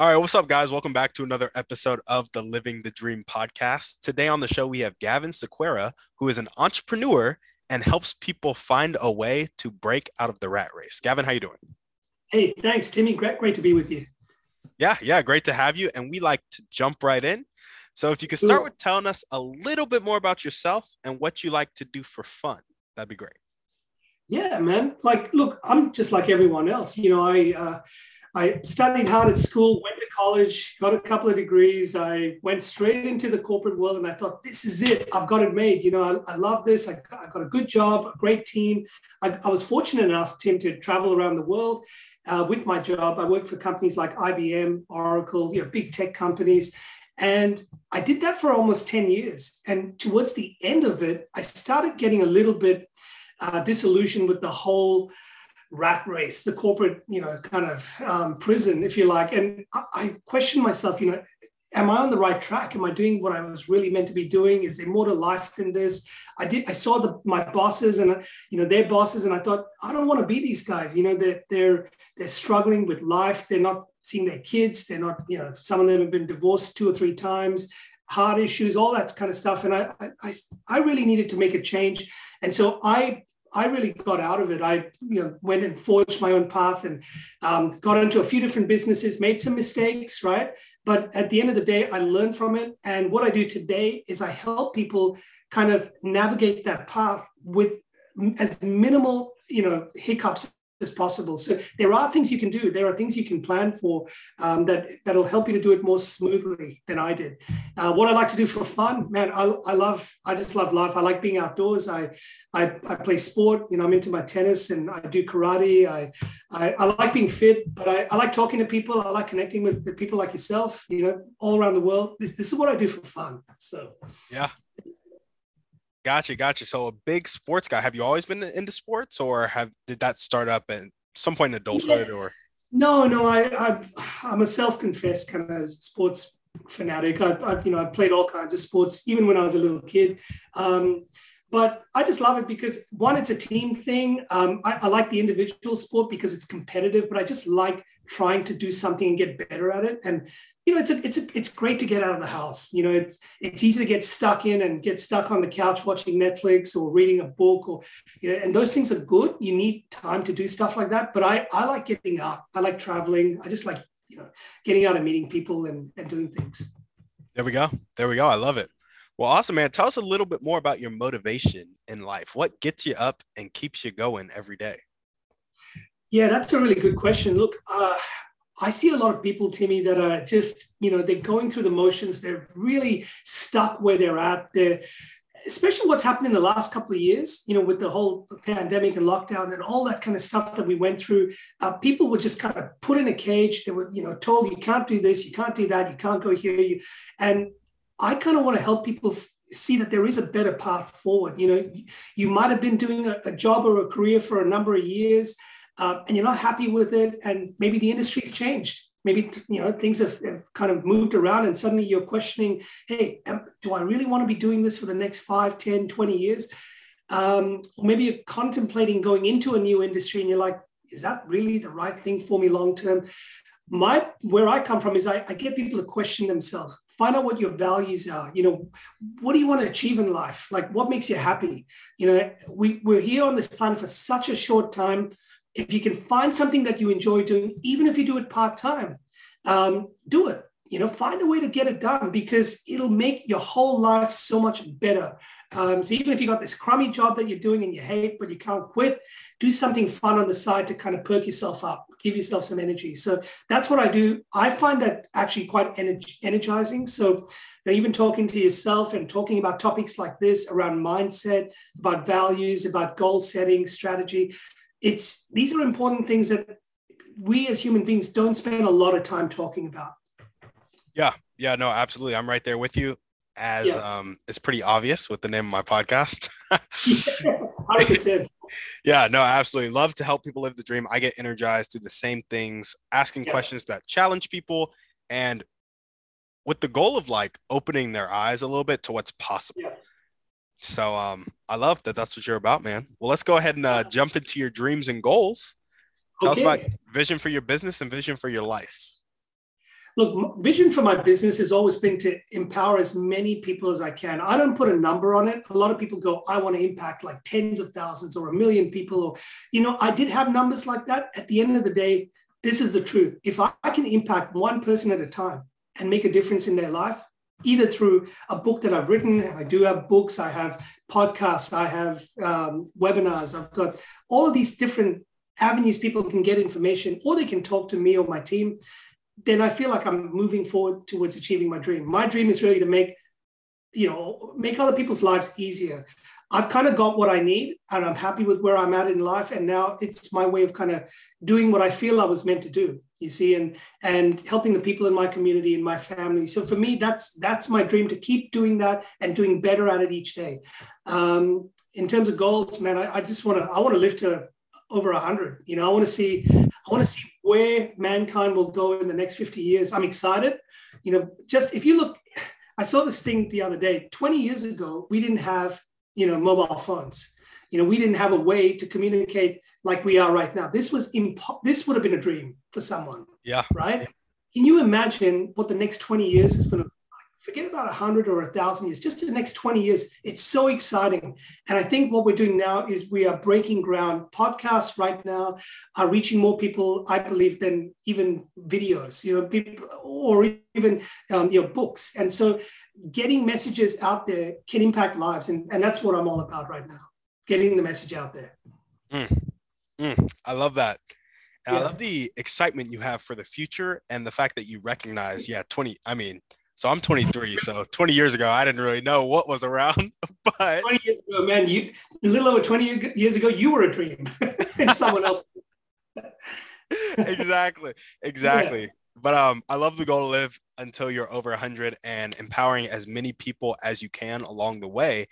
All right, what's up, guys? Welcome back to another episode of the Living the Dream podcast. Today on the show, we have Gavin Sequeira, who is an entrepreneur and helps people find a way to break out of the rat race. Gavin, how you doing? Hey, thanks, Timmy. Great, great to be with you. Yeah, yeah, great to have you. And we like to jump right in. So if you could start with telling us a little bit more about yourself and what you like to do for fun, that'd be great. Yeah, man. Like, look, I'm just like everyone else. You know, I uh, I studied hard at school, went to college, got a couple of degrees. I went straight into the corporate world and I thought, this is it. I've got it made. You know, I, I love this. I, I, got a good job, a great team. I, I, was fortunate enough, Tim, to travel around the world uh, with my job. I worked for companies like IBM, Oracle, you know, big tech companies. And I did that for almost 10 years. And towards the end of it, I started getting a little bit uh, disillusioned with the whole rat race, the corporate, you know, kind of um, prison, if you like. And I, I question myself, you know, am I on the right track? Am I doing what I was really meant to be doing? Is there more to life than this? I did. I saw the my bosses and you know their bosses, and I thought I don't want to be these guys. You know, they're they're they're struggling with life. They're not seeing their kids. They're not. You know, some of them have been divorced two or three times, heart issues, all that kind of stuff. And I I I really needed to make a change. And so I I really got out of it. I you know went and forged my own path and um, got into a few different businesses, made some mistakes, right? But at the end of the day, I learned from it. And what I do today is I help people kind of navigate that path with as minimal you know hiccups as possible. So there are things you can do. There are things you can plan for um, that that'll help you to do it more smoothly than I did. Uh, what I like to do for fun, man, I, I love. I just love life. I like being outdoors. I, I I play sport. You know, I'm into my tennis and I do karate. I I, I like being fit, but I, I like talking to people. I like connecting with, people like yourself. You know, all around the world. This this is what I do for fun. So yeah, Gotcha, gotcha. So a big sports guy. Have you always been into sports, or have did that start up at some point in adulthood, yeah. or? No, no. I, I I'm a self-confessed kind of sports fanatic. I, I, you know I played all kinds of sports even when I was a little kid. Um, but I just love it because one, it's a team thing. Um, I, I, like the individual sport because it's competitive, but I just like trying to do something and get better at it. And you know, it's a, it's a, it's great to get out of the house. You know, it's it's easy to get stuck in and get stuck on the couch watching Netflix or reading a book, or you know, and those things are good. You need time to do stuff like that. But I I like getting out. I like traveling. I just like you know getting out and meeting people and, and doing things. There we go. There we go. I love it. Well, awesome, man. Tell us a little bit more about your motivation in life. What gets you up and keeps you going every day? Yeah, that's a really good question. Look, uh, I see a lot of people, Timmy, that are just, you know, they're going through the motions. They're really stuck where they're at. They're, especially what's happened in the last couple of years, you know, with the whole pandemic and lockdown and all that kind of stuff that we went through. Uh, people were just kind of put in a cage. They were, you know, told you can't do this, you can't do that, you can't go here. You, and I kind of want to help people f- see that there is a better path forward. You know, you, might have been doing a, a job or a career for a number of years uh, and you're not happy with it, and maybe the industry's changed. Maybe you know things have, have kind of moved around, and suddenly you're questioning, "Hey, am, do I really want to be doing this for the next 5, 10, 20 years?" Um, or maybe you're contemplating going into a new industry, and you're like, "Is that really the right thing for me long term?" My where I come from is I, I get people to question themselves find out what your values are you know what do you want to achieve in life like what makes you happy you know we, we're here on this planet for such a short time if you can find something that you enjoy doing, even if you do it part time, um, do it. You know, find a way to get it done because it'll make your whole life so much better. Um, so even if you got this crummy job that you're doing and you hate, but you can't quit, do something fun on the side to kind of perk yourself up, give yourself some energy. So that's what I do. I find that actually quite energizing. So you know, even talking to yourself and talking about topics like this around mindset, about values, about goal setting, strategy, it's these are important things that we as human beings don't spend a lot of time talking about. Yeah, yeah, no, absolutely. I'm right there with you. As yeah. um, it's pretty obvious with the name of my podcast. yeah, no, absolutely. Love to help people live the dream. I get energized to the same things, asking yeah. questions that challenge people and with the goal of like opening their eyes a little bit to what's possible. Yeah. So um, I love that that's what you're about, man. Well, let's go ahead and uh, jump into your dreams and goals. Tell okay. us about vision for your business and vision for your life. Look, vision for my business has always been to empower as many people as I can. I don't put a number on it. A lot of people go, I want to impact like tens of thousands or a million people. Or, you know, I did have numbers like that. At the end of the day, this is the truth. If I can impact one person at a time and make a difference in their life, either through a book that I've written. I do have books, I have podcasts, I have um, webinars, I've got all of these different avenues people can get information or they can talk to me or my team. Then I feel like I'm moving forward towards achieving my dream. My dream is really to make, you know, make other people's lives easier. I've kind of got what I need and I'm happy with where I'm at in life. And now it's my way of kind of doing what I feel I was meant to do, you see, and and helping the people in my community and my family. So for me, that's that's my dream to keep doing that and doing better at it each day. Um, in terms of goals, man, I, I just want to I want to live to over hundred. You know, I want to see I want to see where mankind will go in the next 50 years. I'm excited. You know, just if you look, I saw this thing the other day. 20 years ago, we didn't have you know, mobile phones. You know, we didn't have a way to communicate like we are right now. This was impo- this would have been a dream for someone. Yeah. Right. Can you imagine what the next 20 years is going to forget about 100 or 1000 years just the next 20 years it's so exciting and i think what we're doing now is we are breaking ground podcasts right now are reaching more people i believe than even videos you know people or even um, you know books and so getting messages out there can impact lives. And, and that's what I'm all about right now, getting the message out there. Mm. Mm. I love that. And yeah. I love the excitement you have for the future and the fact that you recognize, yeah, 20, I mean, so I'm 23. So 20 years ago, I didn't really know what was around, but 20 years ago, man, you a little over 20 years ago, you were a dream and someone else. exactly. Exactly. Yeah. But um, I love the goal to live until you're over 100 and empowering as many people as you can along the way.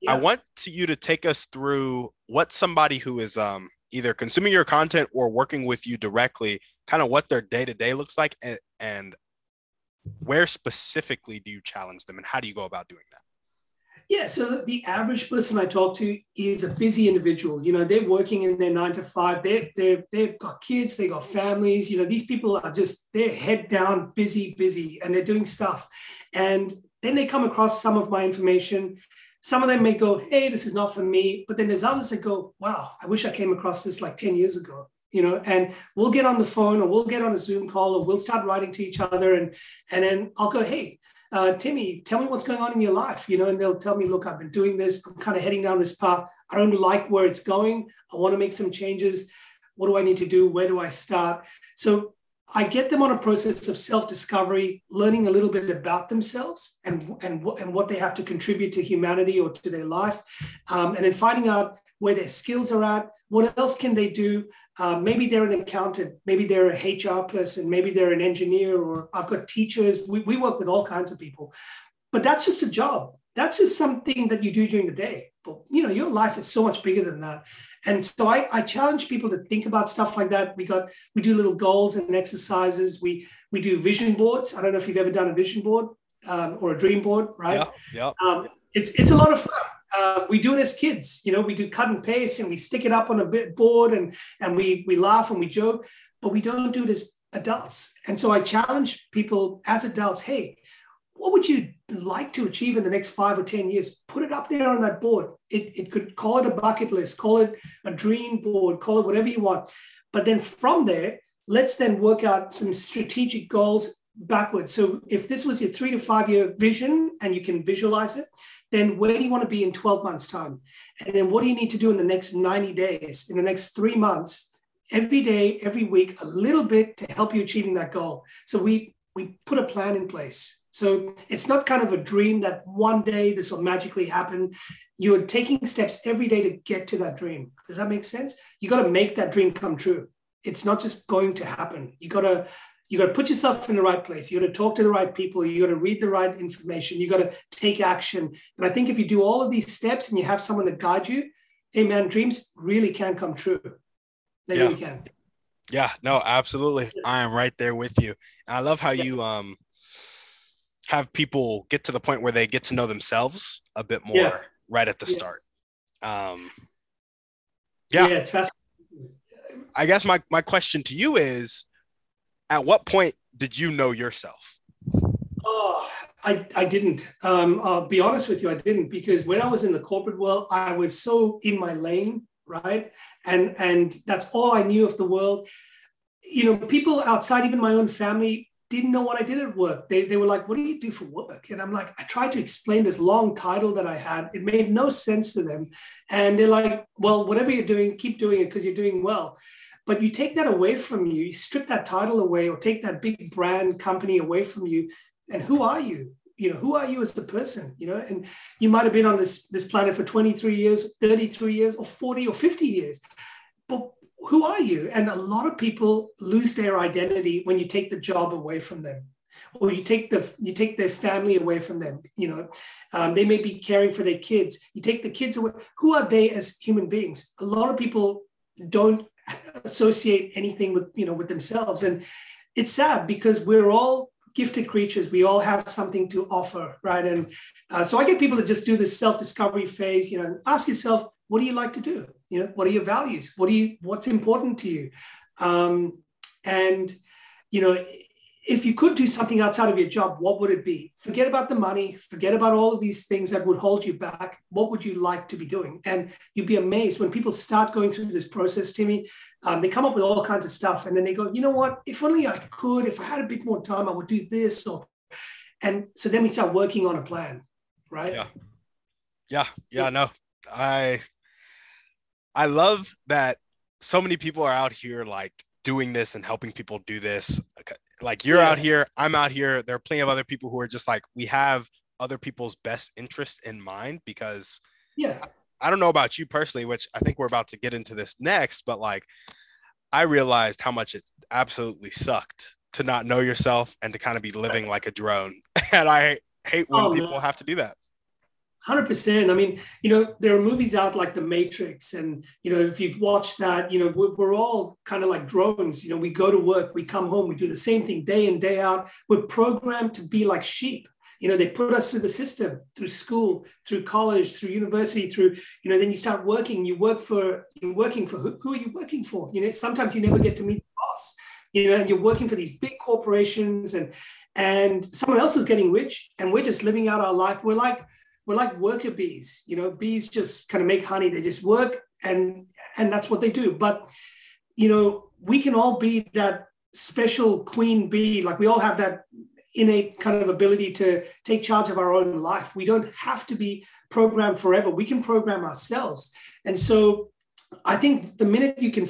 Yeah. I want to, you to take us through what somebody who is um, either consuming your content or working with you directly, kind of what their day to day looks like, and, and where specifically do you challenge them, and how do you go about doing that? Yeah, so the average person I talk to is a busy individual. You know, they're working in their nine to five. They they they've got kids, they got families. You know, these people are just they're head down, busy, busy, and they're doing stuff. And then they come across some of my information. Some of them may go, "Hey, this is not for me," but then there's others that go, "Wow, I wish I came across this like ten years ago." You know, and we'll get on the phone or we'll get on a Zoom call or we'll start writing to each other, and and then I'll go, "Hey." Uh, Timmy, tell me what's going on in your life, you know, and they'll tell me, look, I've been doing this. I'm kind of heading down this path. I don't like where it's going. I want to make some changes. What do I need to do? Where do I start? So I get them on a process of self-discovery, learning a little bit about themselves and, and, and what they have to contribute to humanity or to their life. Um, and then finding out where their skills are at, what else can they do uh, maybe they're an accountant, maybe they're a HR person, maybe they're an engineer, or I've got teachers. We, we work with all kinds of people, but that's just a job. That's just something that you do during the day. But you know, your life is so much bigger than that. And so I, I challenge people to think about stuff like that. We got we do little goals and exercises. We we do vision boards. I don't know if you've ever done a vision board um, or a dream board, right? Yeah. yeah. Um, it's it's a lot of fun uh, we do it as kids. You know, we do cut and paste and we stick it up on a bit board and and we we laugh and we joke, but we don't do it as adults. And so I challenge people as adults, hey, what would you like to achieve in the next five or 10 years? Put it up there on that board. It, it could call it a bucket list, call it a dream board, call it whatever you want. But then from there, let's then work out some strategic goals backwards. So if this was your three to five year vision and you can visualize it, then where do you want to be in 12 months' time? And then what do you need to do in the next 90 days, in the next three months, every day, every week, a little bit to help you achieving that goal? So we we put a plan in place. So it's not kind of a dream that one day this will magically happen. You're taking steps every day to get to that dream. Does that make sense? You got to make that dream come true. It's not just going to happen. You got to you got to put yourself in the right place. You got to talk to the right people. You got to read the right information. You got to take action. And I think if you do all of these steps and you have someone to guide you, hey man, dreams really can come true. They yeah. really can. Yeah, no, absolutely. I am right there with you. And I love how yeah. you um have people get to the point where they get to know themselves a bit more yeah. right at the start. Um yeah. Yeah, it's fascinating. I guess my, my question to you is at what point did you know yourself? Oh, I, I didn't. Um, I'll be honest with you, I didn't because when I was in the corporate world, I was so in my lane, right? And and that's all I knew of the world. You know, people outside, even my own family, didn't know what I did at work. They, they were like, What do you do for work? And I'm like, I tried to explain this long title that I had. It made no sense to them. And they're like, Well, whatever you're doing, keep doing it because you're doing well. But you take that away from you, you strip that title away or take that big brand company away from you. And who are you? You know, who are you as a person? You know, and you might have been on this, this planet for 23 years, 33 years, or 40 or 50 years. But who are you? And a lot of people lose their identity when you take the job away from them or you take the you take their family away from them you know um, they may be caring for their kids you take the kids away who are they as human beings a lot of people don't associate anything with you know with themselves. And it's sad because we're all gifted creatures. We all have something to offer right? And uh, so i get people to just do this self-discovery phase you know ask yourself what do you like to do? You know what are your values? What do you what's important to you? Um, and you know if you could do something outside of your job, what would it be? Forget about the money, forget about all of these things that would hold you back. What would you like to be doing? And you'd be amazed when people start going through this process, Timmy. Um, they come up with all kinds of stuff, and then they go, you know what? If only I could, if I had a bit more time, I would do this. Or, and so then we start working on a plan, right? Yeah, yeah, yeah. No, I, I love that so many people are out here like doing this and helping people do this like you're yeah. out here, I'm out here. There are plenty of other people who are just like we have other people's best interest in mind because yeah. I, I don't know about you personally, which I think we're about to get into this next, but like I realized how much it absolutely sucked to not know yourself and to kind of be living like a drone. And I hate when oh, people man. have to do that. Hundred percent. I mean, you know, there are movies out like The Matrix, and you know, if you've watched that, you know, we're, we're, all kind of like drones. You know, we go to work, we come home, we do the same thing day in day out. We're programmed to be like sheep. You know, they put us through the system, through school, through college, through university, through you know. Then you start working. You work for you're working for who, who are you working for? You know, sometimes you never get to meet the boss. You know, and you're working for these big corporations, and and someone else is getting rich, and we're just living out our life. We're like we're like worker bees. You know, bees just kind of make honey. They just work and and that's what they do. But you know, we can all be that special queen bee. Like we all have that innate kind of ability to take charge of our own life. We don't have to be programmed forever. We can program ourselves. And so I think the minute you can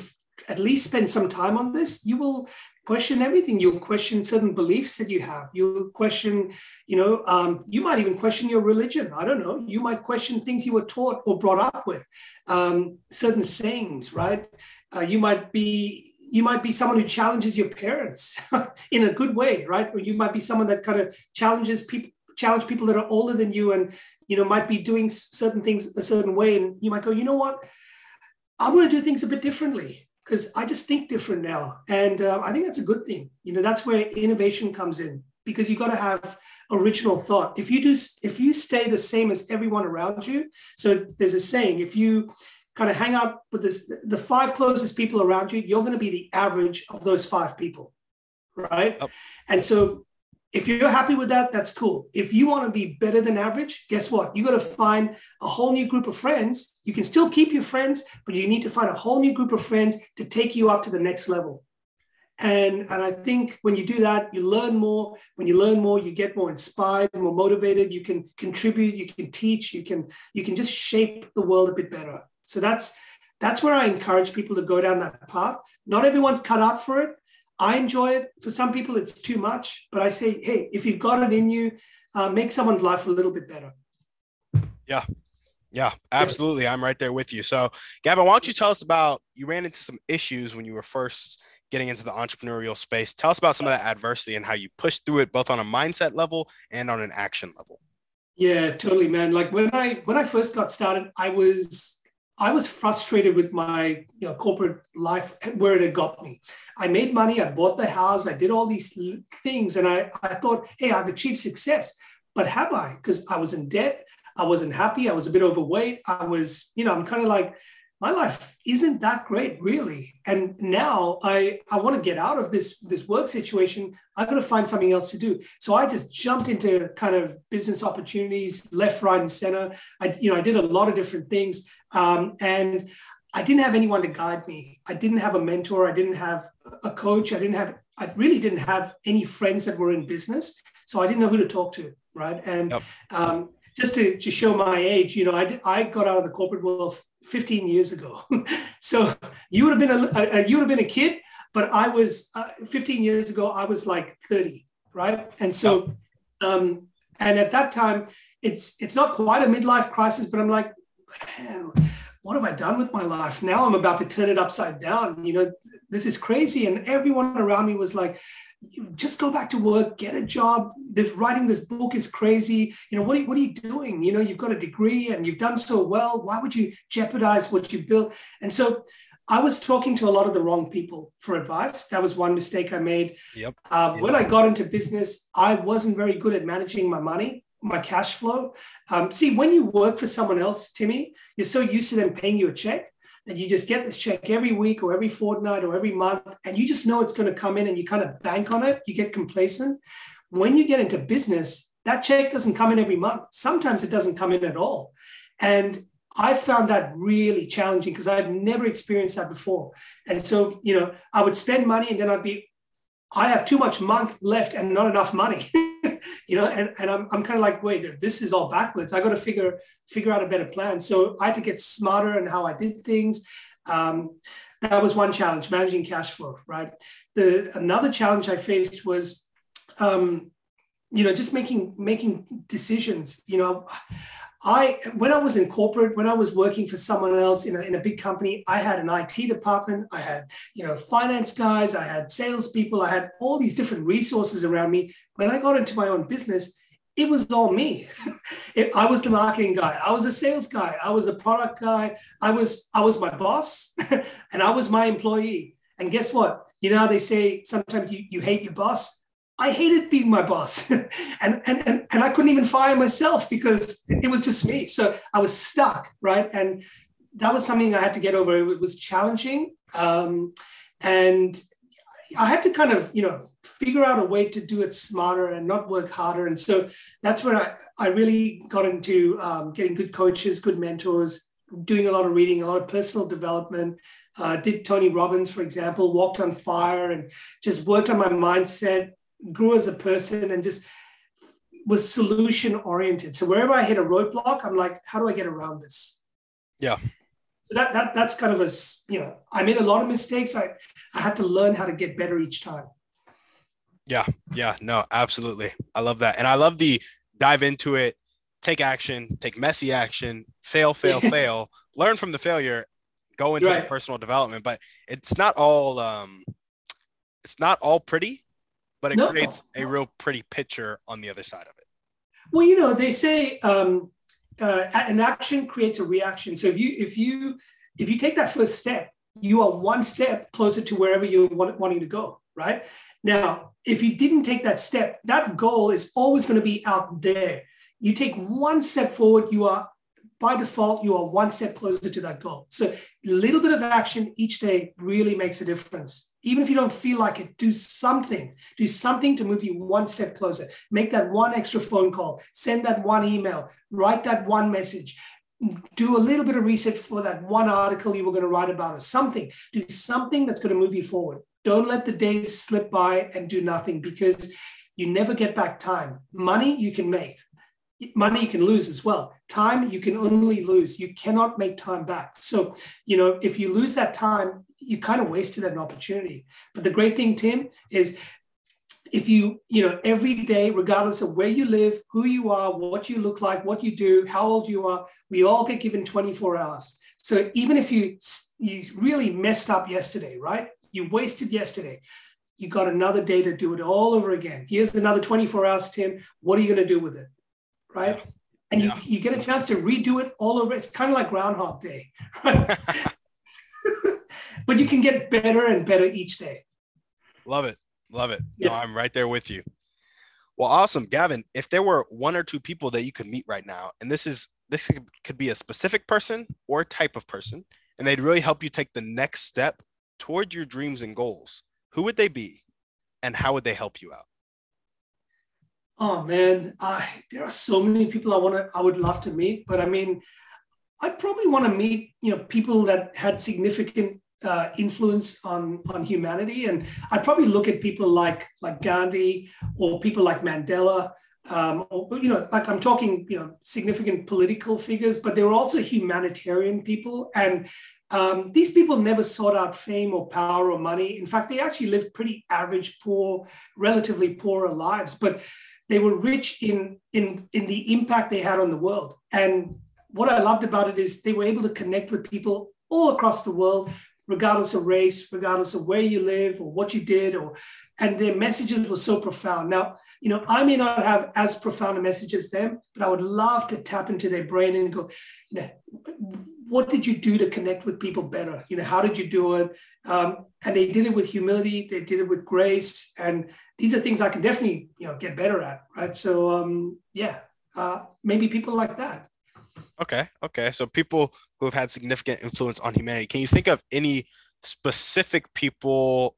at least spend some time on this, you will question everything. You'll question certain beliefs that you have. You'll question, you know, um, you might even question your religion. I don't know. You might question things you were taught or brought up with, um, certain sayings, right? Uh, you might be you might be someone who challenges your parents in a good way, right? Or you might be someone that kind of challenges people, challenge people that are older than you, and you know might be doing certain things a certain way, and you might go, you know what? I'm going to do things a bit differently because I just think different now. And uh, I think that's a good thing. You know, that's where innovation comes in because you've got to have original thought. If you do, if you stay the same as everyone around you, so there's a saying, if you kind of hang out with this, the five closest people around you, you're going to be the average of those five people, right? Oh. And so if you're happy with that, that's cool. If you want to be better than average, guess what? You got to find a whole new group of friends. You can still keep your friends, but you need to find a whole new group of friends to take you up to the next level. And, and I think when you do that, you learn more. When you learn more, you get more inspired, more motivated. You can contribute, you can teach, you can you can just shape the world a bit better. So that's that's where I encourage people to go down that path. Not everyone's cut out for it. I enjoy it. For some people, it's too much. But I say, hey, if you've got it in you, uh, make someone's life a little bit better. Yeah, Yeah, absolutely. I'm right there with you. So, Gavin, why don't you tell us about you ran into some issues when you were first getting into the entrepreneurial space? Tell us about some of that adversity and how you pushed through it both on a mindset level and on an action level. Yeah, totally, man. Like when I when I first got started, I was I was frustrated with my you know corporate life where it had got me. I made money, I bought the house, I did all these things, and I, I thought, hey, I've achieved success. But have I? Because I was in debt, I wasn't happy, I was a bit overweight, I was, you know, I'm kind of like, my life isn't that great really and now i i want to get out of this this work situation i'm going to find something else to do so i just jumped into kind of business opportunities left right and center i you know i did a lot of different things um, and i didn't have anyone to guide me i didn't have a mentor i didn't have a coach i didn't have i really didn't have any friends that were in business so i didn't know who to talk to right and yep. um, just to, to show my age, you know, I, I got out of the corporate world 15 years ago. so you would have been a, a, you would have been a kid, but I was uh, 15 years ago. I was like 30, right? And so, um, and at that time, it's it's not quite a midlife crisis, but I'm like, man, what have I done with my life? Now I'm about to turn it upside down. You know, this is crazy. And everyone around me was like, just go back to work, get a job. This writing this book is crazy. You know, what are, what are you doing? You know, you've got a degree and you've done so well. Why would you jeopardize what you built? And so I was talking to a lot of the wrong people for advice. That was one mistake I made. Yep. Um, yep. When I got into business, I wasn't very good at managing my money, my cash flow. Um, see, when you work for someone else, Timmy, you're so used to them paying you a check that you just get this check every week or every fortnight or every month, and you just know it's going to come in and you kind of bank on it. You get complacent. When you get into business, that check doesn't come in every month. Sometimes it doesn't come in at all. And I found that really challenging because I had never experienced that before. And so, you know, I would spend money and then I'd be, I have too much month left and not enough money. you know, and, and I'm, I'm kind of like, wait, this is all backwards. I got to figure figure out a better plan. So I had to get smarter in how I did things. Um, that was one challenge, managing cash flow, right? The another challenge I faced was, um, you know, just making making decisions. You know, I when I was in corporate, when I was working for someone else in a, in a big company, I had an IT department, I had you know finance guys, I had salespeople, I had all these different resources around me. When I got into my own business, it was all me. it, I was the marketing guy, I was a sales guy, I was a product guy, I was I was my boss, and I was my employee. And guess what? You know how they say sometimes you, you hate your boss I hated being my boss. and, and, and, and I couldn't even fire myself because it was just me. So I was stuck, right? And that was something I had to get over. It was challenging. Um, and I had to kind of, you know, figure out a way to do it smarter and not work harder. And so that's where I, I really got into um, getting good coaches, good mentors, doing a lot of reading, a lot of personal development. Uh, did Tony Robbins, for example, walked on fire and just worked on my mindset, grew as a person and just was solution oriented. So wherever I hit a roadblock, I'm like, how do I get around this? Yeah. So that, that that's kind of a you know I made a lot of mistakes. I I had to learn how to get better each time. Yeah, yeah, no, absolutely. I love that, and I love the dive into it, take action, take messy action, fail, fail, fail, learn from the failure, go into right. the personal development. But it's not all um, it's not all pretty but it no. creates a real pretty picture on the other side of it. Well, you know, they say um, uh, an action creates a reaction. So if you if you if you take that first step, you are one step closer to wherever you're wanting to go. Right now, if you didn't take that step, that goal is always going to be out there. You take one step forward, you are by default, you are one step closer to that goal. So a little bit of action each day really makes a difference. Even if you don't feel like it, do something. Do something to move you one step closer. Make that one extra phone call, send that one email, write that one message, do a little bit of research for that one article you were going to write about or something. Do something that's going to move you forward. Don't let the days slip by and do nothing because you never get back time. Money you can make, money you can lose as well. Time you can only lose. You cannot make time back. So, you know, if you lose that time, you kind of wasted an opportunity. But the great thing, Tim, is if you, you know, every day, regardless of where you live, who you are, what you look like, what you do, how old you are, we all get given 24 hours. So even if you you really messed up yesterday, right? You wasted yesterday. You got another day to do it all over again. Here's another 24 hours, Tim. What are you going to do with it? Right? Yeah. And yeah. you, you get a chance to redo it all over. It's kind of like Groundhog Day, right? But you can get better and better each day. Love it. Love it. Yeah. No, I'm right there with you. Well, awesome. Gavin, if there were one or two people that you could meet right now, and this is this could be a specific person or type of person, and they'd really help you take the next step toward your dreams and goals, who would they be and how would they help you out? Oh man, uh, there are so many people I want to, I would love to meet, but I mean, I probably want to meet, you know, people that had significant uh, influence on on humanity, and I'd probably look at people like like Gandhi or people like Mandela, um, or you know, like I'm talking, you know, significant political figures, but they were also humanitarian people, and um, these people never sought out fame or power or money. In fact, they actually lived pretty average, poor, relatively poorer lives, but they were rich in in in the impact they had on the world. And what I loved about it is they were able to connect with people all across the world regardless of race, regardless of where you live or what you did, or and their messages were so profound. Now, you know, I may not have as profound a message as them, but I would love to tap into their brain and go, you know, what did you do to connect with people better? You know, how did you do it? Um, and they did it with humility, they did it with grace, and these are things I can definitely, you know, get better at, right? So, um, yeah, uh, maybe people like that. Okay. Okay. So people who have had significant influence on humanity. Can you think of any specific people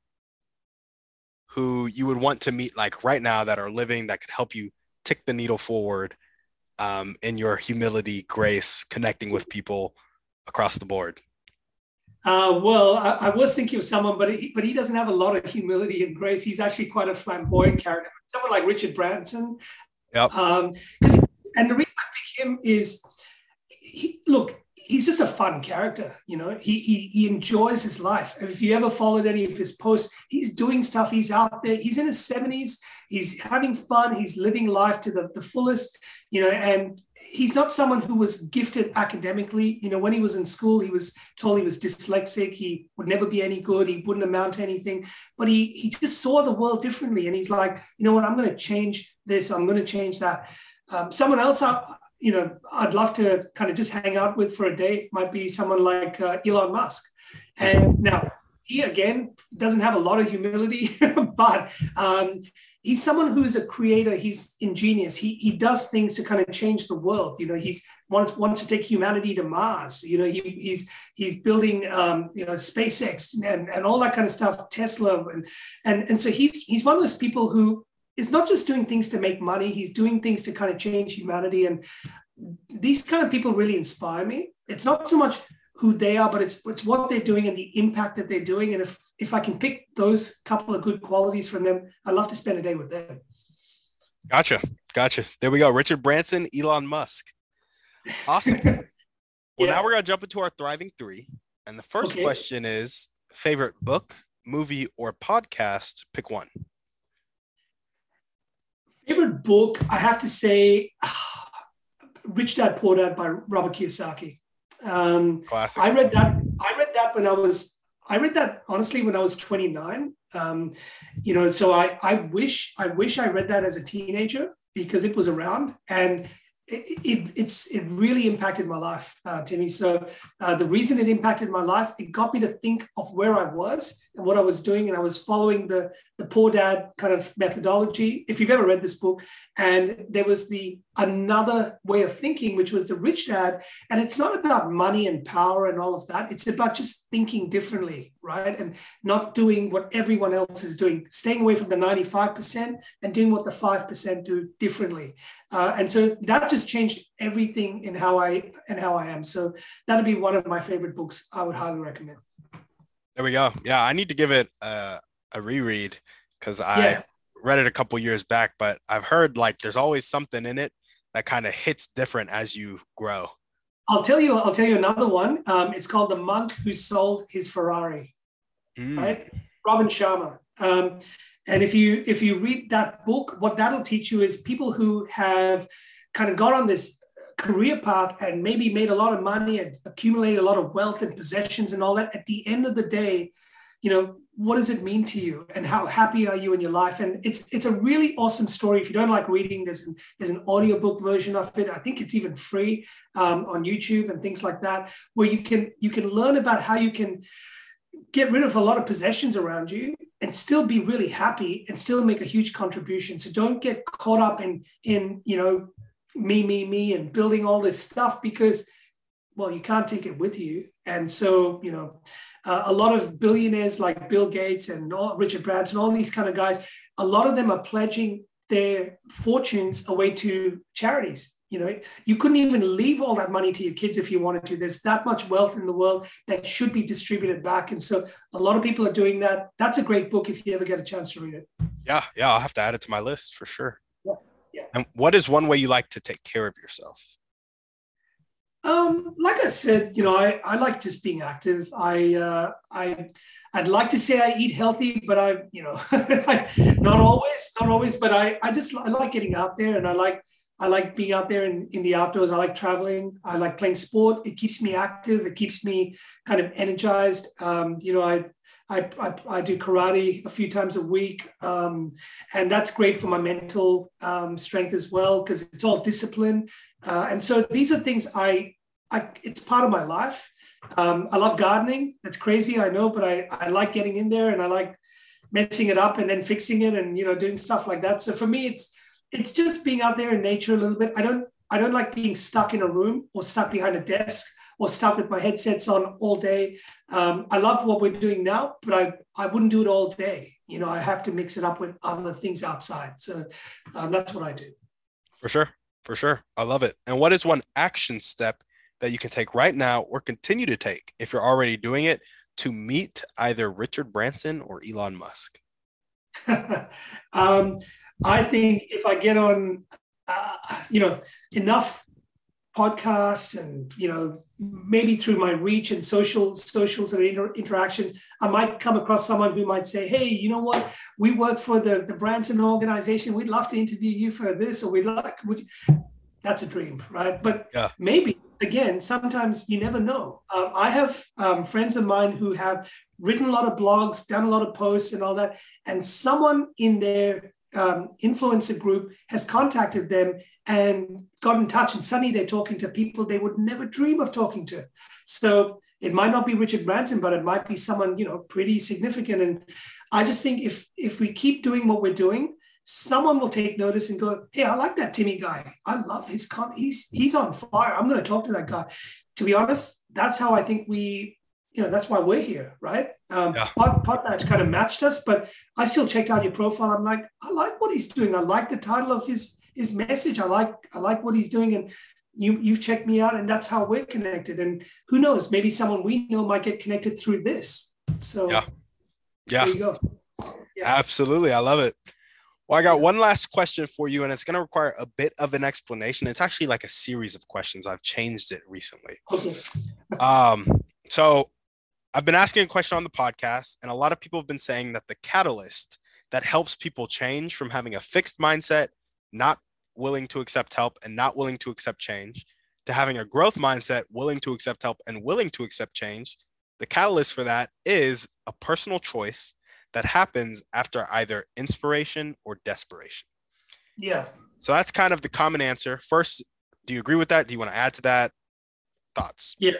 who you would want to meet like right now that are living that could help you tick the needle forward um, in your humility, grace, connecting with people across the board? Uh, well, I, I, was thinking of someone, but he, but he doesn't have a lot of humility and grace. He's actually quite a flamboyant character. Someone like Richard Branson. Yep. Um, and the reason I pick him is he, look, he's just a fun character. You know, he, he he enjoys his life. If you ever followed any of his posts, he's doing stuff. He's out there. He's in his seventies. He's having fun. He's living life to the, the fullest. You know, and he's not someone who was gifted academically. You know, when he was in school, he was told he was dyslexic. He would never be any good. He wouldn't amount to anything. But he he just saw the world differently, and he's like, you know what? I'm going to change this. I'm going to change that. Um, someone else I, you know, I'd love to kind of just hang out with for a day might be someone like uh, Elon Musk. And now he again doesn't have a lot of humility, but um, he's someone who's a creator. He's ingenious. He he does things to kind of change the world. You know, he's wants wants to take humanity to Mars. You know, he, he's he's building um, you know SpaceX and, and all that kind of stuff, Tesla, and and and so he's he's one of those people who is not just doing things to make money, he's doing things to kind of change humanity. And these kind of people really inspire me. It's not so much who they are, but it's it's what they're doing and the impact that they're doing. And if if I can pick those couple of good qualities from them, I'd love to spend a day with them. Gotcha. Gotcha. There we go. Richard Branson, Elon Musk. Awesome. well, yeah. now we're gonna jump into our thriving three. And the first okay. question is favorite book, movie, or podcast. Pick one. Favorite book, I have to say, Rich Dad Poor Dad by Robert Kiyosaki. Um, Classic. I read that. I read that when I was. I read that honestly when I was 29. Um, you know, so I I wish I wish I read that as a teenager because it was around and it, it, it's it really impacted my life, uh, Timmy. So uh, the reason it impacted my life, it got me to think of where I was and what I was doing, and I was following the the poor dad kind of methodology. If you've ever read this book, and there was the another way of thinking, which was the rich dad, and it's not about money and power and all of that. It's about just thinking differently, right, and not doing what everyone else is doing, staying away from the ninety five percent and doing what the five percent do differently. Uh, and so that just changed everything in how I and how I am. So that'd be one of my favorite books. I would highly recommend. There we go. Yeah, I need to give it a, a reread because I yeah. read it a couple years back, but I've heard like there's always something in it that kind of hits different as you grow. I'll tell you. I'll tell you another one. Um, it's called "The Monk Who Sold His Ferrari." Mm. Right, Robin Sharma. Um, And if you if you read that book, what that'll teach you is people who have kind of got on this career path and maybe made a lot of money and accumulated a lot of wealth and possessions and all that. At the end of the day, you know, what does it mean to you? And how happy are you in your life? And it's it's a really awesome story. If you don't like reading there's an, there's an audiobook version of it. I think it's even free um, on youtube and things like that where you can you can learn about how you can get rid of a lot of possessions around you and still be really happy and still make a huge contribution so don't get caught up in in you know me me me and building all this stuff because well you can't take it with you and so you know uh, a lot of billionaires like Bill Gates and all, Richard Branson, all these kind of guys, a lot of them are pledging their fortunes away to charities. You know, you couldn't even leave all that money to your kids if you wanted to. There's that much wealth in the world that should be distributed back. And so a lot of people are doing that. That's a great book if you ever get a chance to read it. Yeah, yeah, I'll have to add it to my list for sure. Yeah, yeah. And what is one way you like to take care of yourself? Um, like I said, you know, I, I like just being active. I uh, I I'd like to say I eat healthy, but I, you know, not always, not always. But I I just I like getting out there, and I like I like being out there in, in the outdoors. I like traveling. I like playing sport. It keeps me active. It keeps me kind of energized. Um, you know, I I, I, I, do karate a few times a week. Um, and that's great for my mental um, strength as well, because it's all discipline. Uh, and so these are things I, I it's part of my life. Um, I love gardening. That's crazy, I know, but I, I like getting in there and I like messing it up and then fixing it and you know doing stuff like that. So for me, it's it's just being out there in nature a little bit. I don't I don't like being stuck in a room or stuck behind a desk or stuck with my headsets on all day. Um, I love what we're doing now, but I I wouldn't do it all day. You know, I have to mix it up with other things outside. So um, that's what I do. For sure for sure. I love it. And what is one action step that you can take right now or continue to take if you're already doing it to meet either Richard Branson or Elon Musk? um, I think if I get on, uh, you know, enough podcast and you know maybe through my reach and social socials and inter- interactions i might come across someone who might say hey you know what? We work for the the branson organization. We'd love to interview you for this or we'd like would that's a dream right? But yeah. maybe again sometimes you never know. Um, i have um, friends of mine who have written a lot of blogs done a lot of posts and all that and someone in their um, influencer group has contacted them and got in touch and suddenly they're talking to people they would never dream of talking to. So it might not be richard branson but it might be someone you know pretty significant. And i just think if if we keep doing what we're doing someone will take notice and go hey i like that timmy guy. I love his con he's he's on fire. I'm going to talk to that guy. To be honest that's how i think we you know that's why we're here right um yeah. pod, Podmatch kind of matched us but i still checked out your profile i'm like i like what he's doing i like the title of his his message. I like I like what he's doing, and you you've checked me out, and that's how we're connected. And who knows, maybe someone we know might get connected through this. So yeah, yeah, there you go. Yeah. Absolutely, I love it. Well, I got one last question for you, and it's going to require a bit of an explanation. It's actually like a series of questions. I've changed it recently. Okay. um, so I've been asking a question on the podcast, and a lot of people have been saying that the catalyst that helps people change from having a fixed mindset not willing to accept help and not willing to accept change, to having a growth mindset, willing to accept help and willing to accept change. The catalyst for that is a personal choice that happens after either inspiration or desperation. Yeah. So that's kind of the common answer. First, do you agree with that? Do you want to add to that? Thoughts? Yeah.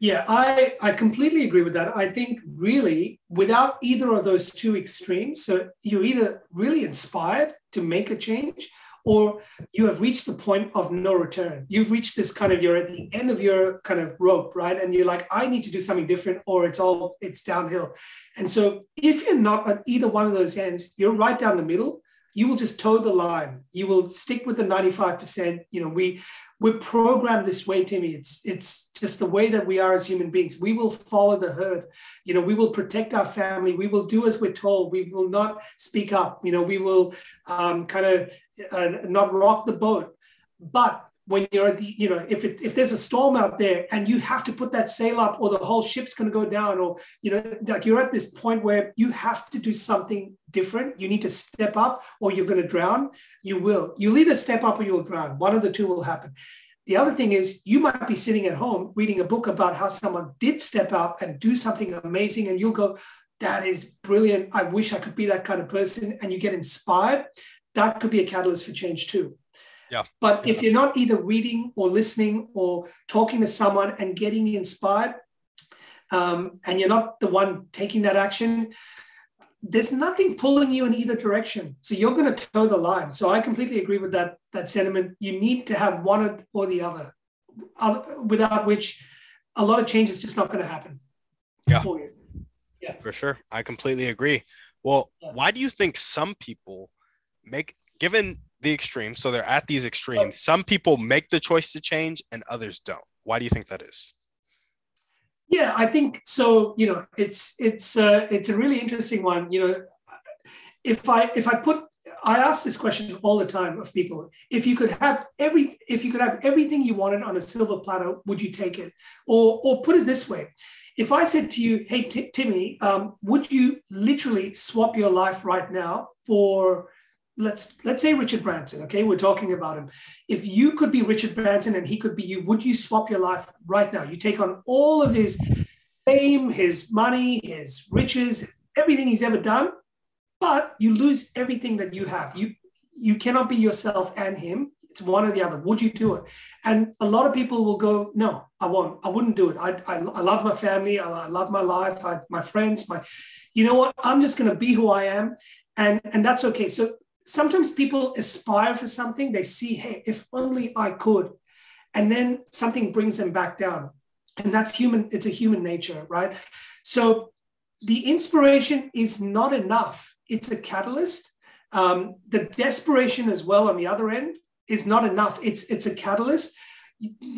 Yeah, I, I completely agree with that. I think really without either of those two extremes, so you're either really inspired to make a change or you have reached the point of no return. You've reached this kind of, you're at the end of your kind of rope, right? And you're like, I need to do something different or it's all, it's downhill. And so if you're not at either one of those ends, you're right down the middle you will just toe the line. You will stick with the 95%. You know, we we're programmed this way, Timmy. It's it's just the way that we are as human beings. We will follow the herd. You know, we will protect our family. We will do as we're told. We will not speak up. You know, we will um, kind of uh, not rock the boat. But when you're at the, you know, if it, if there's a storm out there and you have to put that sail up or the whole ship's going to go down or, you know, like you're at this point where you have to do something different. You need to step up or you're going to drown. You will. You'll either step up or you'll drown. One of the two will happen. The other thing is you might be sitting at home reading a book about how someone did step up and do something amazing and you'll go, that is brilliant. I wish I could be that kind of person. And you get inspired. That could be a catalyst for change too. Yeah. But if you're not either reading or listening or talking to someone and getting inspired, um, and you're not the one taking that action, there's nothing pulling you in either direction. So you're going to toe the line. So I completely agree with that that sentiment. You need to have one or the other, without which a lot of change is just not going to happen. Yeah. For you. Yeah. For sure. I completely agree. Well, yeah. why do you think some people make given the extremes. So they're at these extremes. Some people make the choice to change and others don't. Why do you think that is? Yeah, I think so. You know, it's it's uh, it's a really interesting one. You know, if I if I put I ask this question all the time of people: If you could have every if you could have everything you wanted on a silver platter, would you take it? Or or put it this way: If I said to you, "Hey T- Timmy, um, would you literally swap your life right now for let's let's say Richard Branson, okay? We're talking about him. If you could be Richard Branson and he could be you, would you swap your life right now? You take on all of his fame, his money, his riches, everything he's ever done, but you lose everything that you have. You you cannot be yourself and him. It's one or the other. Would you do it? And a lot of people will go, no, I won't. I wouldn't do it. I, I, I love my family. I, I love my life. I, my friends. My, you know what? I'm just going to be who I am, and and that's okay. So sometimes people aspire for something, they see, hey, if only I could. And then something brings them back down. And that's human, it's a human nature, right? So the inspiration is not enough, it's a catalyst. Um, the desperation as well on the other end is not enough. It's it's a catalyst.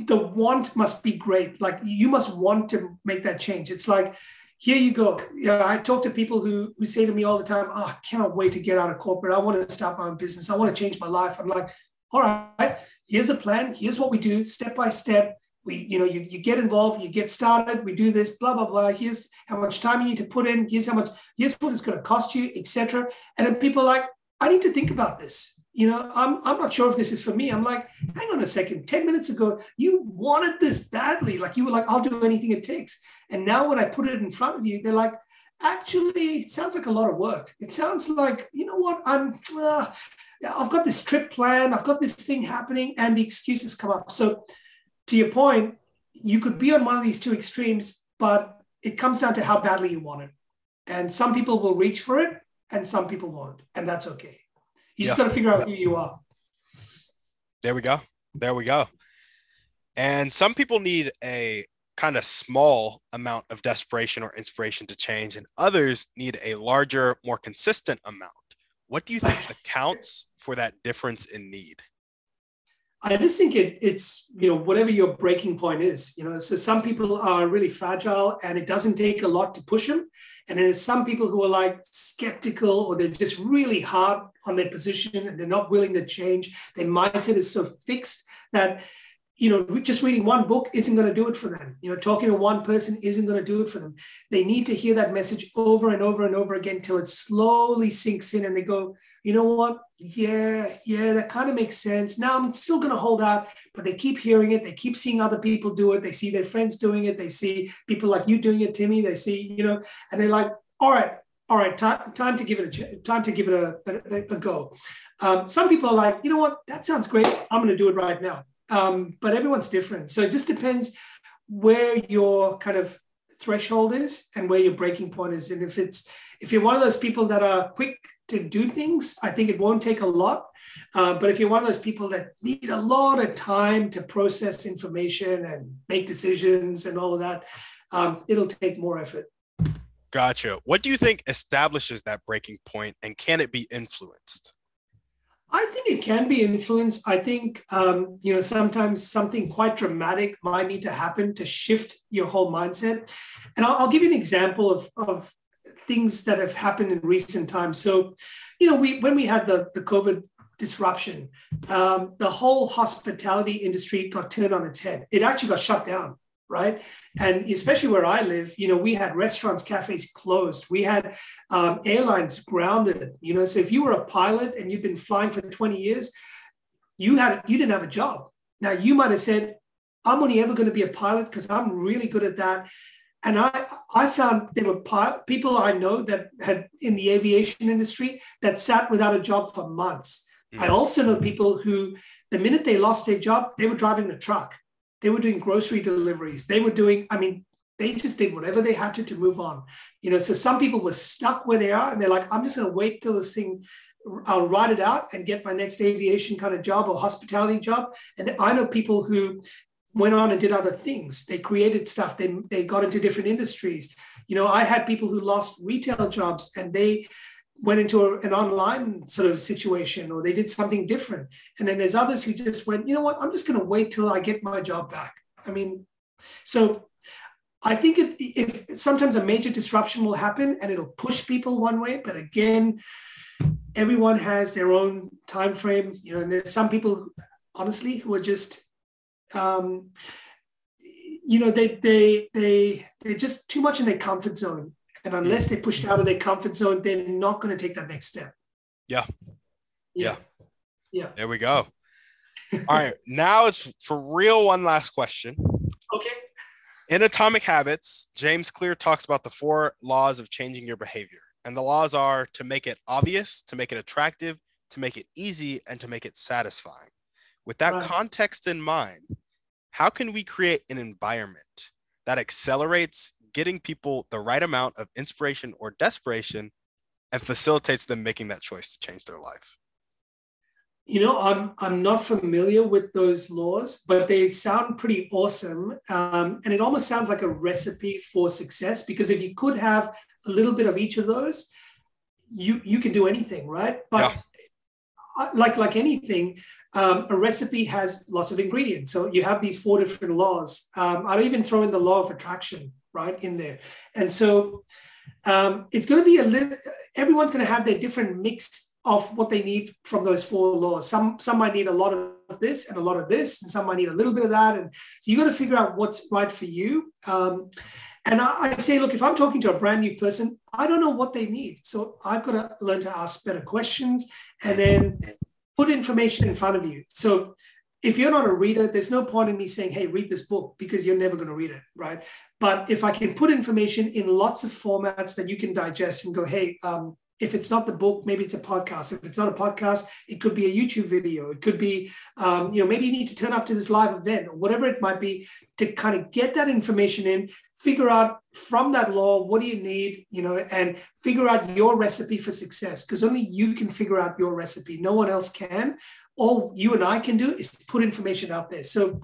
The want must be great. Like you must want to make that change. It's like here you go. Yeah, I talk to people who, who say to me all the time, oh, I cannot wait to get out of corporate. I want to start my own business. I want to change my life. I'm like, all right, here's a plan. Here's what we do step by step. We, you know, you, you get involved, you get started, we do this, blah, blah, blah. Here's how much time you need to put in. Here's how much, here's what it's going to cost you, etc. And then people are like, I need to think about this. You know, I'm, I'm not sure if this is for me. I'm like, hang on a second. 10 minutes ago, you wanted this badly. Like you were like, I'll do anything it takes. And now when I put it in front of you, they're like, actually, it sounds like a lot of work. It sounds like, you know what, I'm, uh, I've got this trip planned, I've got this thing happening, and the excuses come up. So, to your point, you could be on one of these two extremes, but it comes down to how badly you want it. And some people will reach for it, and some people won't, and that's okay. You just got to figure out who you are. There we go. There we go. And some people need a kind of small amount of desperation or inspiration to change, and others need a larger, more consistent amount. What do you think accounts for that difference in need? I just think it, it's you know whatever your breaking point is. You know, so some people are really fragile, and it doesn't take a lot to push them. And then there's some people who are like skeptical, or they're just really hard on their position, and they're not willing to change. Their mindset is so fixed that you know, just reading one book isn't going to do it for them. You know, talking to one person isn't going to do it for them. They need to hear that message over and over and over again till it slowly sinks in and they go, you know what? Yeah, yeah, that kind of makes sense. Now I'm still going to hold out, but they keep hearing it. They keep seeing other people do it. They see their friends doing it. They see people like you doing it, Timmy. They see, you know, and they're like, all right, all right, time, time to give it a time to give it a, a, a go. Um, some people are like, you know what? That sounds great. I'm going to do it right now um, but everyone's different. So it just depends where your kind of threshold is and where your breaking point is. And if it's if you're one of those people that are quick to do things, I think it won't take a lot. Uh, but if you're one of those people that need a lot of time to process information and make decisions and all of that, um, it'll take more effort. Gotcha. What do you think establishes that breaking point and can it be influenced? I think it can be influenced. I think um, you know sometimes something quite dramatic might need to happen to shift your whole mindset. And I'll, I'll give you an example of, of things that have happened in recent times. So, you know, we when we had the the COVID disruption. Um, the whole hospitality industry got turned on its head. It actually got shut down, right? And especially where I live, you know, we had restaurants, cafes closed. We had um, airlines grounded. You know, so if you were a pilot and you'd been flying for 20 years, you had you didn't have a job. Now you might have said, "I'm only ever going to be a pilot because I'm really good at that." And I, I found there were people I know that had in the aviation industry that sat without a job for months. Mm. I also know people who, the minute they lost their job, they were driving a truck. They were doing grocery deliveries. They were doing, I mean, they just did whatever they had to to move on. You know, so some people were stuck where they are and they're like, I'm just going to wait till this thing, I'll ride it out and get my next aviation kind of job or hospitality job. And I know people who went on and did other things. They created stuff. They, they got into different industries. You know, I had people who lost retail jobs and they went into a, an online sort of situation or they did something different. And then there's others who just went, you know what, I'm just going to wait till I get my job back. I mean, so I think it, if sometimes a major disruption will happen and it'll push people one way, but again, everyone has their own time frame. You know, and there's some people, honestly, who are just um, you know, they they they they're just too much in their comfort zone, and unless they're pushed out of their comfort zone, they're not going to take that next step. Yeah. yeah, yeah. There we go. All right, now it's for real. One last question. Okay. In Atomic Habits, James Clear talks about the four laws of changing your behavior. And the laws are to make it obvious, to make it attractive, to make it easy, and to make it satisfying. With that right. context in mind, how can we create an environment that accelerates getting people the right amount of inspiration or desperation and facilitates them making that choice to change their life? You know, I'm I'm not familiar with those laws, but they sound pretty awesome, um, and it almost sounds like a recipe for success. Because if you could have a little bit of each of those, you you can do anything, right? But yeah. like like anything, um, a recipe has lots of ingredients. So you have these four different laws. Um, I'll even throw in the law of attraction right in there. And so um, it's going to be a little, everyone's going to have their different mix of what they need from those four laws. Some, some might need a lot of this and a lot of this, and some might need a little bit of that. And so you got to figure out what's right for you. Um, and I, I, say, look, if I'm talking to a brand new person, I don't know what they need. So I've got to learn to ask better questions and then put information in front of you. So if you're not a reader, there's no point in me saying, hey, read this book because you're never going to read it, right? But if I can put information in lots of formats that you can digest and go, hey, um, if it's not the book, maybe it's a podcast. If it's not a podcast, it could be a YouTube video. It could be, um, you know, maybe you need to turn up to this live event or whatever it might be to kind of get that information in, figure out from that law what do you need, you know, and figure out your recipe for success because only you can figure out your recipe. No one else can. All you and I can do is put information out there. So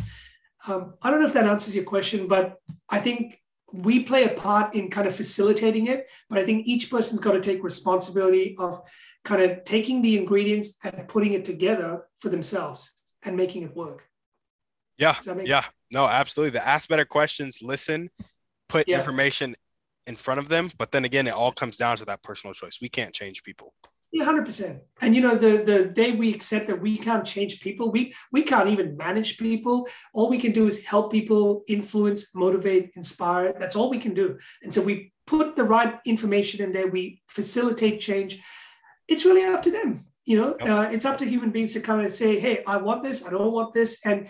um, I don't know if that answers your question, but I think we play a part in kind of facilitating it, but I think each person's got to take responsibility of kind of taking the ingredients and putting it together for themselves and making it work. Yeah. Yeah. Sense? No, absolutely. The ask better questions, listen, put yeah. information in front of them. But then again, it all comes down to that personal choice. We can't change people. Yeah, hundred percent. And you know, the the day we accept that we can't change people, we we can't even manage people. All we can do is help people, influence, motivate, inspire. That's all we can do. And so we put the right information in there. We facilitate change. It's really up to them. You know, yep. uh, it's up to human beings to come and say, "Hey, I want this. I don't want this." And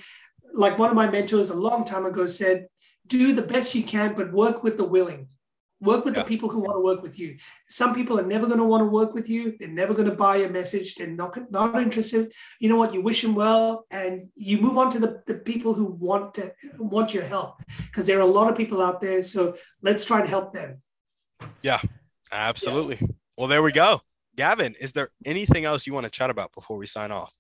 like one of my mentors a long time ago said, "Do the best you can, but work with the willing." Work with yeah. the people who want to work with you. Some people are never going to want to work with you. They're never going to buy your message. They're not, not interested. You know what? You wish them well and you move on to the, the people who want to want your help because there are a lot of people out there. So let's try to help them. Yeah, absolutely. Yeah. Well, there we go. Gavin, is there anything else you want to chat about before we sign off?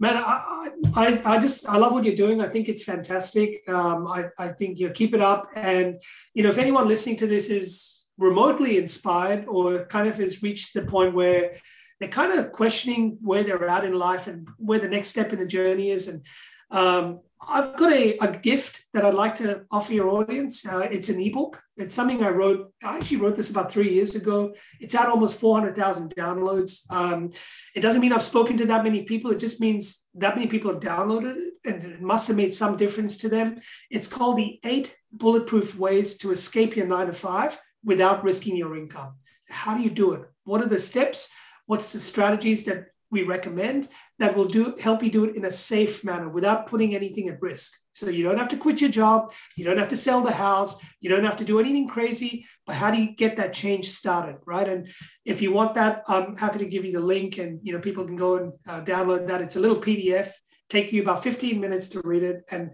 Man, I, I, I just I love what you're doing. I think it's fantastic. Um, I, I think you know keep it up. And you know, if anyone listening to this is remotely inspired or kind of has reached the point where they're kind of questioning where they're at in life and where the next step in the journey is, and um, I've got a, a gift that I'd like to offer your audience. Uh, it's an ebook. It's something I wrote. I actually wrote this about three years ago. It's had almost 400,000 downloads. Um, it doesn't mean I've spoken to that many people. It just means that many people have downloaded it and it must have made some difference to them. It's called The Eight Bulletproof Ways to Escape Your Nine to Five Without Risking Your Income. How do you do it? What are the steps? What's the strategies that we recommend that will do help you do it in a safe manner without putting anything at risk. So you don't have to quit your job, you don't have to sell the house, you don't have to do anything crazy. But how do you get that change started, right? And if you want that, I'm happy to give you the link, and you know people can go and uh, download that. It's a little PDF, take you about 15 minutes to read it, and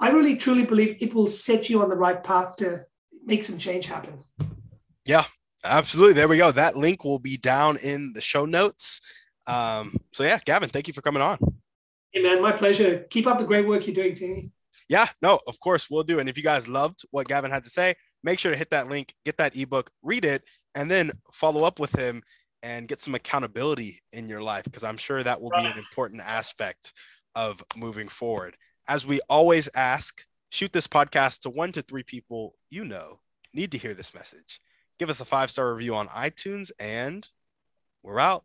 I really truly believe it will set you on the right path to make some change happen. Yeah, absolutely. There we go. That link will be down in the show notes. Um, so yeah, Gavin, thank you for coming on. Hey man, my pleasure. Keep up the great work you're doing, Timmy. Yeah, no, of course we'll do. And if you guys loved what Gavin had to say, make sure to hit that link, get that ebook, read it, and then follow up with him and get some accountability in your life because I'm sure that will be an important aspect of moving forward. As we always ask, shoot this podcast to one to three people you know need to hear this message. Give us a five star review on iTunes, and we're out.